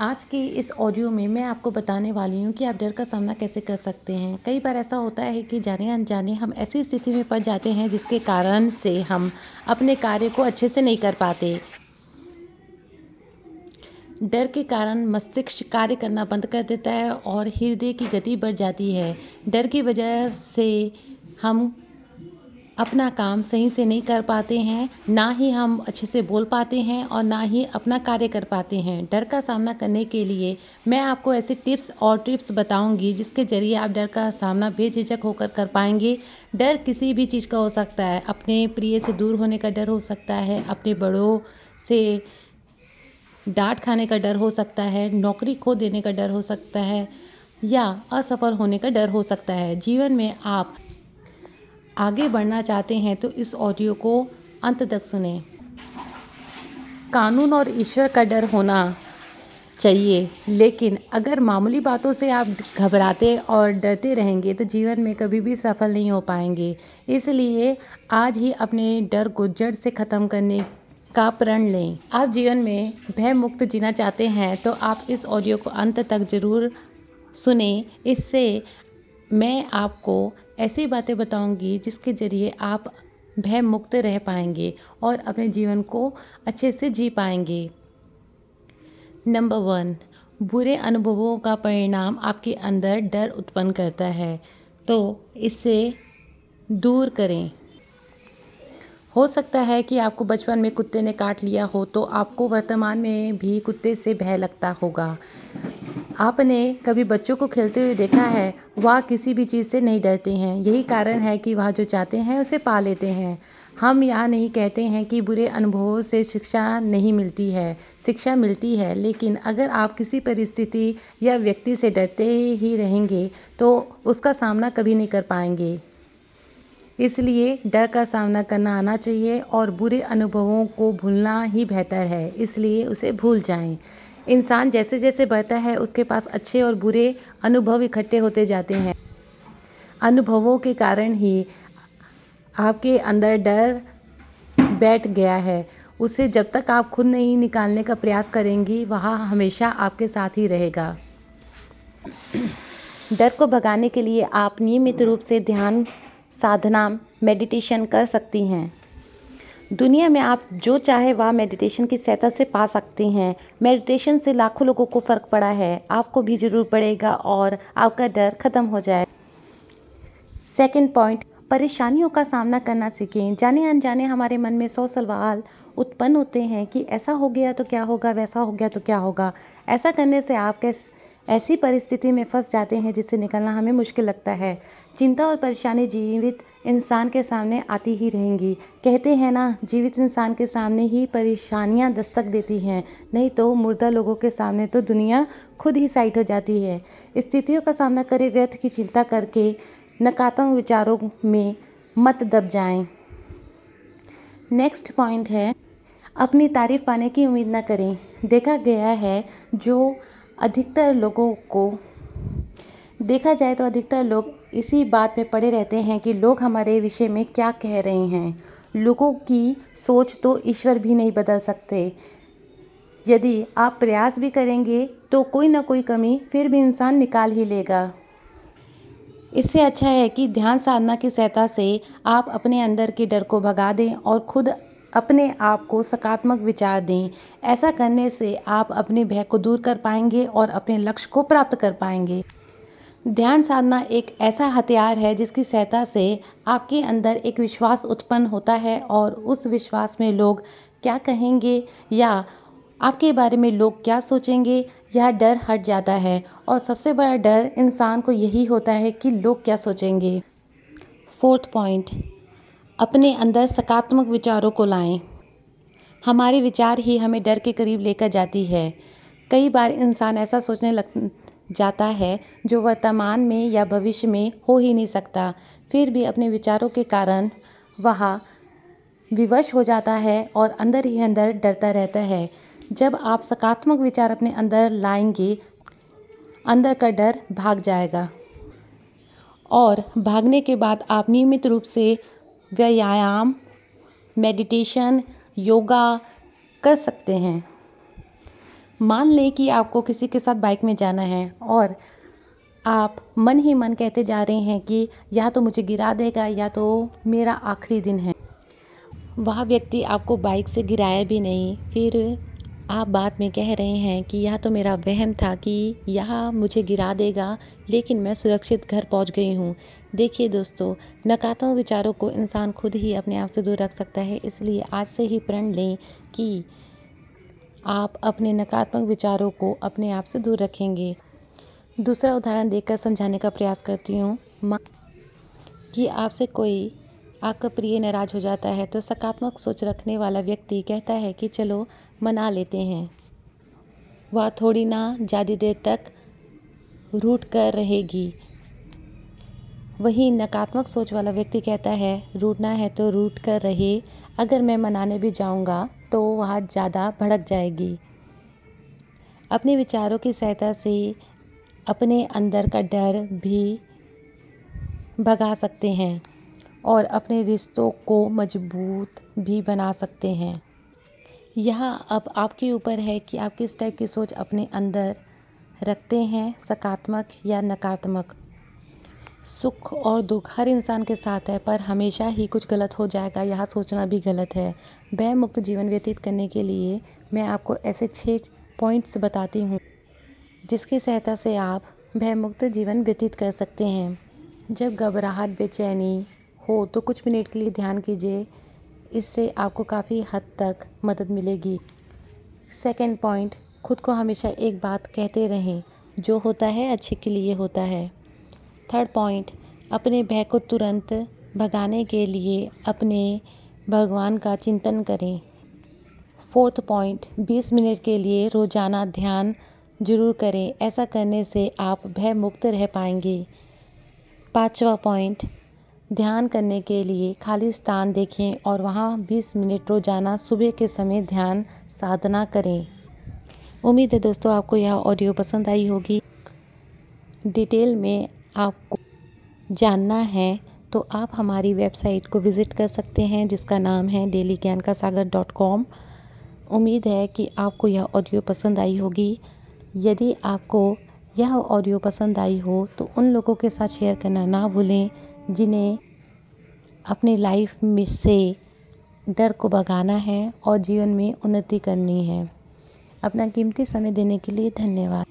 आज के इस ऑडियो में मैं आपको बताने वाली हूँ कि आप डर का सामना कैसे कर सकते हैं। कई बार ऐसा होता है कि जाने अनजाने हम ऐसी स्थिति में पड़ जाते हैं जिसके कारण से हम अपने कार्य को अच्छे से नहीं कर पाते। डर के कारण मस्तिष्क कार्य करना बंद कर देता है और हृदय की गति बढ़ जाती है। डर की वजह से हम अपना काम सही से नहीं कर पाते हैं, ना ही हम अच्छे से बोल पाते हैं और ना ही अपना कार्य कर पाते हैं। डर का सामना करने के लिए मैं आपको ऐसे टिप्स और ट्रिप्स बताऊँगी जिसके ज़रिए आप डर का सामना बेझिझक होकर कर पाएँगे। डर किसी भी चीज़ का हो सकता है। अपने प्रिय से दूर होने का डर हो सकता है। अपने बड़ों से डांट खाने का डर हो सकता है। नौकरी खो देने का डर हो सकता है या असफल होने का डर हो सकता है। जीवन में आप आगे बढ़ना चाहते हैं तो इस ऑडियो को अंत तक सुने। कानून और ईश्वर का डर होना चाहिए, लेकिन अगर मामूली बातों से आप घबराते और डरते रहेंगे तो जीवन में कभी भी सफल नहीं हो पाएँगे। इसलिए आज ही अपने डर को जड़ से ख़त्म करने का प्रण लें। आप जीवन में भय मुक्त जीना चाहते हैं तो आप इस ऑडियो को अंत तक ज़रूर सुने। इससे मैं आपको ऐसी बातें बताऊँगी जिसके ज़रिए आप भय मुक्त रह पाएँगे और अपने जीवन को अच्छे से जी पाएँगे। नंबर वन बुरे अनुभवों का परिणाम आपके अंदर डर उत्पन्न करता है तो इससे दूर करें। हो सकता है कि आपको बचपन में कुत्ते ने काट लिया हो तो आपको वर्तमान में भी कुत्ते से भय लगता होगा। आपने कभी बच्चों को खेलते हुए देखा है? वह किसी भी चीज़ से नहीं डरते हैं। यही कारण है कि वह जो चाहते हैं, उसे पा लेते हैं। हम यहाँ नहीं कहते हैं कि बुरे अनुभवों से शिक्षा नहीं मिलती है। शिक्षा मिलती है, लेकिन अगर आप किसी परिस्थिति या व्यक्ति से डरते ही रहेंगे तो उसका सामना कभी नहीं कर पाएँगे। इसलिए डर का सामना करना आना चाहिए और बुरे अनुभवों को भूलना ही बेहतर है। इसलिए उसे भूल जाएँ। इंसान जैसे जैसे बढ़ता है, उसके पास अच्छे और बुरे अनुभव इकट्ठे होते जाते हैं। अनुभवों के कारण ही आपके अंदर डर बैठ गया है। उसे जब तक आप खुद नहीं निकालने का प्रयास करेंगी, वह हमेशा आपके साथ ही रहेगा। डर को भगाने के लिए आप नियमित रूप से ध्यान, साधना मेडिटेशन कर सकती हैं। दुनिया में आप जो चाहे वह मेडिटेशन की सहायता से पा सकते हैं। मेडिटेशन से लाखों लोगों को फ़र्क पड़ा है। आपको भी ज़रूर पड़ेगा और आपका डर ख़त्म हो जाए। सेकंड पॉइंट परेशानियों का सामना करना सीखें। जाने अनजाने हमारे मन में सौ सवाल उत्पन्न होते हैं कि ऐसा हो गया तो क्या होगा, वैसा हो गया तो क्या होगा। ऐसा करने से आप कैस ऐसी परिस्थिति में फंस जाते हैं जिससे निकलना हमें मुश्किल लगता है। चिंता और परेशानी जीवित इंसान के सामने आती ही रहेंगी। कहते हैं ना, जीवित इंसान के सामने ही परेशानियाँ दस्तक देती हैं। नहीं तो मुर्दा लोगों के सामने तो दुनिया खुद ही साइट हो जाती है। स्थितियों का सामना करे, व्यर्थ की चिंता करके नकारात्मक विचारों में मत दब जाएँ। नेक्स्ट पॉइंट है, अपनी तारीफ़ पाने की उम्मीद ना करें। देखा गया है, जो अधिकतर लोगों को देखा जाए तो अधिकतर लोग इसी बात में पड़े रहते हैं कि लोग हमारे विषय में क्या कह रहे हैं। लोगों की सोच तो ईश्वर भी नहीं बदल सकते। यदि आप प्रयास भी करेंगे तो कोई ना कोई कमी फिर भी इंसान निकाल ही लेगा। इससे अच्छा है कि ध्यान साधना की सहायता से आप अपने अंदर के डर को भगा दें और खुद अपने आप को सकारात्मक विचार दें। ऐसा करने से आप अपने भय को दूर कर पाएँगे और अपने लक्ष्य को प्राप्त कर पाएँगे। ध्यान साधना एक ऐसा हथियार है जिसकी सहायता से आपके अंदर एक विश्वास उत्पन्न होता है और उस विश्वास में लोग क्या कहेंगे या आपके बारे में लोग क्या सोचेंगे, यह डर हट जाता है। और सबसे बड़ा डर इंसान को यही होता है कि लोग क्या सोचेंगे। फोर्थ पॉइंट अपने अंदर सकारात्मक विचारों को लाएँ। हमारे विचार ही हमें डर के करीब लेकर जाती है। कई बार इंसान ऐसा सोचने लग जाता है जो वर्तमान में या भविष्य में हो ही नहीं सकता। फिर भी अपने विचारों के कारण वह विवश हो जाता है और अंदर ही अंदर डरता रहता है। जब आप सकारात्मक विचार अपने अंदर लाएँगे, अंदर का डर भाग जाएगा। और भागने के बाद आप नियमित रूप से व्यायाम मेडिटेशन योगा कर सकते हैं। मान लें कि आपको किसी के साथ बाइक में जाना है और आप मन ही मन कहते जा रहे हैं कि या तो मुझे गिरा देगा या तो मेरा आखिरी दिन है। वह व्यक्ति आपको बाइक से गिराया भी नहीं, फिर आप बाद में कह रहे हैं कि यह तो मेरा वहम था कि यह मुझे गिरा देगा, लेकिन मैं सुरक्षित घर पहुँच गई हूँ। देखिए दोस्तों नकारात्मक विचारों को इंसान खुद ही अपने आप से दूर रख सकता है, इसलिए आज से ही प्रण लें कि आप अपने नकारात्मक विचारों को अपने आप से दूर रखेंगे। दूसरा उदाहरण देकर समझाने का प्रयास करती हूँ। कि आपसे कोई आपका प्रिय नाराज़ हो जाता है तो सकारात्मक सोच रखने वाला व्यक्ति कहता है कि चलो, मना लेते हैं। वह थोड़ी ना ज़्यादा देर तक रूट कर रहेगी। वही नकारात्मक सोच वाला व्यक्ति कहता है रूटना है तो रूट कर रहे, अगर मैं मनाने भी जाऊँगा तो वह ज़्यादा भड़क जाएगी। अपने विचारों की सहायता से अपने अंदर का डर भी भगा सकते हैं। और अपने रिश्तों को मज़बूत भी बना सकते हैं। यह अब आपके ऊपर है कि आप किस टाइप की सोच अपने अंदर रखते हैं, सकारात्मक या नकारात्मक। सुख और दुख हर इंसान के साथ है, पर हमेशा ही कुछ गलत हो जाएगा, यह सोचना भी गलत है। भय मुक्त जीवन व्यतीत करने के लिए मैं आपको ऐसे छः पॉइंट्स बताती हूँ, जिसकी सहायता से आप भय मुक्त जीवन व्यतीत कर सकते हैं। जब घबराहट, बेचैनी हो तो कुछ मिनट के लिए ध्यान कीजिए। इससे आपको काफ़ी हद तक मदद मिलेगी। सेकेंड पॉइंट खुद को हमेशा एक बात कहते रहें, जो होता है, अच्छे के लिए होता है। थर्ड पॉइंट अपने भय को तुरंत भगाने के लिए अपने भगवान का चिंतन करें। फोर्थ पॉइंट 20 मिनट के लिए रोज़ाना ध्यान ज़रूर करें। ऐसा करने से आप भय मुक्त रह पाएँगे। पांचवा पॉइंट ध्यान करने के लिए खाली स्थान देखें और वहाँ 20 मिनट रोज़ाना सुबह के समय ध्यान साधना करें। उम्मीद है दोस्तों आपको यह ऑडियो पसंद आई होगी। डिटेल में आपको जानना है तो आप हमारी वेबसाइट को विज़िट कर सकते हैं, जिसका नाम है डेली ज्ञान का सागर डॉट कॉम। उम्मीद है कि आपको यह ऑडियो पसंद आई होगी। यदि आपको यह ऑडियो पसंद आई हो तो उन लोगों के साथ शेयर करना ना भूलें। जिन्हें अपनी लाइफ में से डर को भगाना है और जीवन में उन्नति करनी है। अपना कीमती समय देने के लिए धन्यवाद।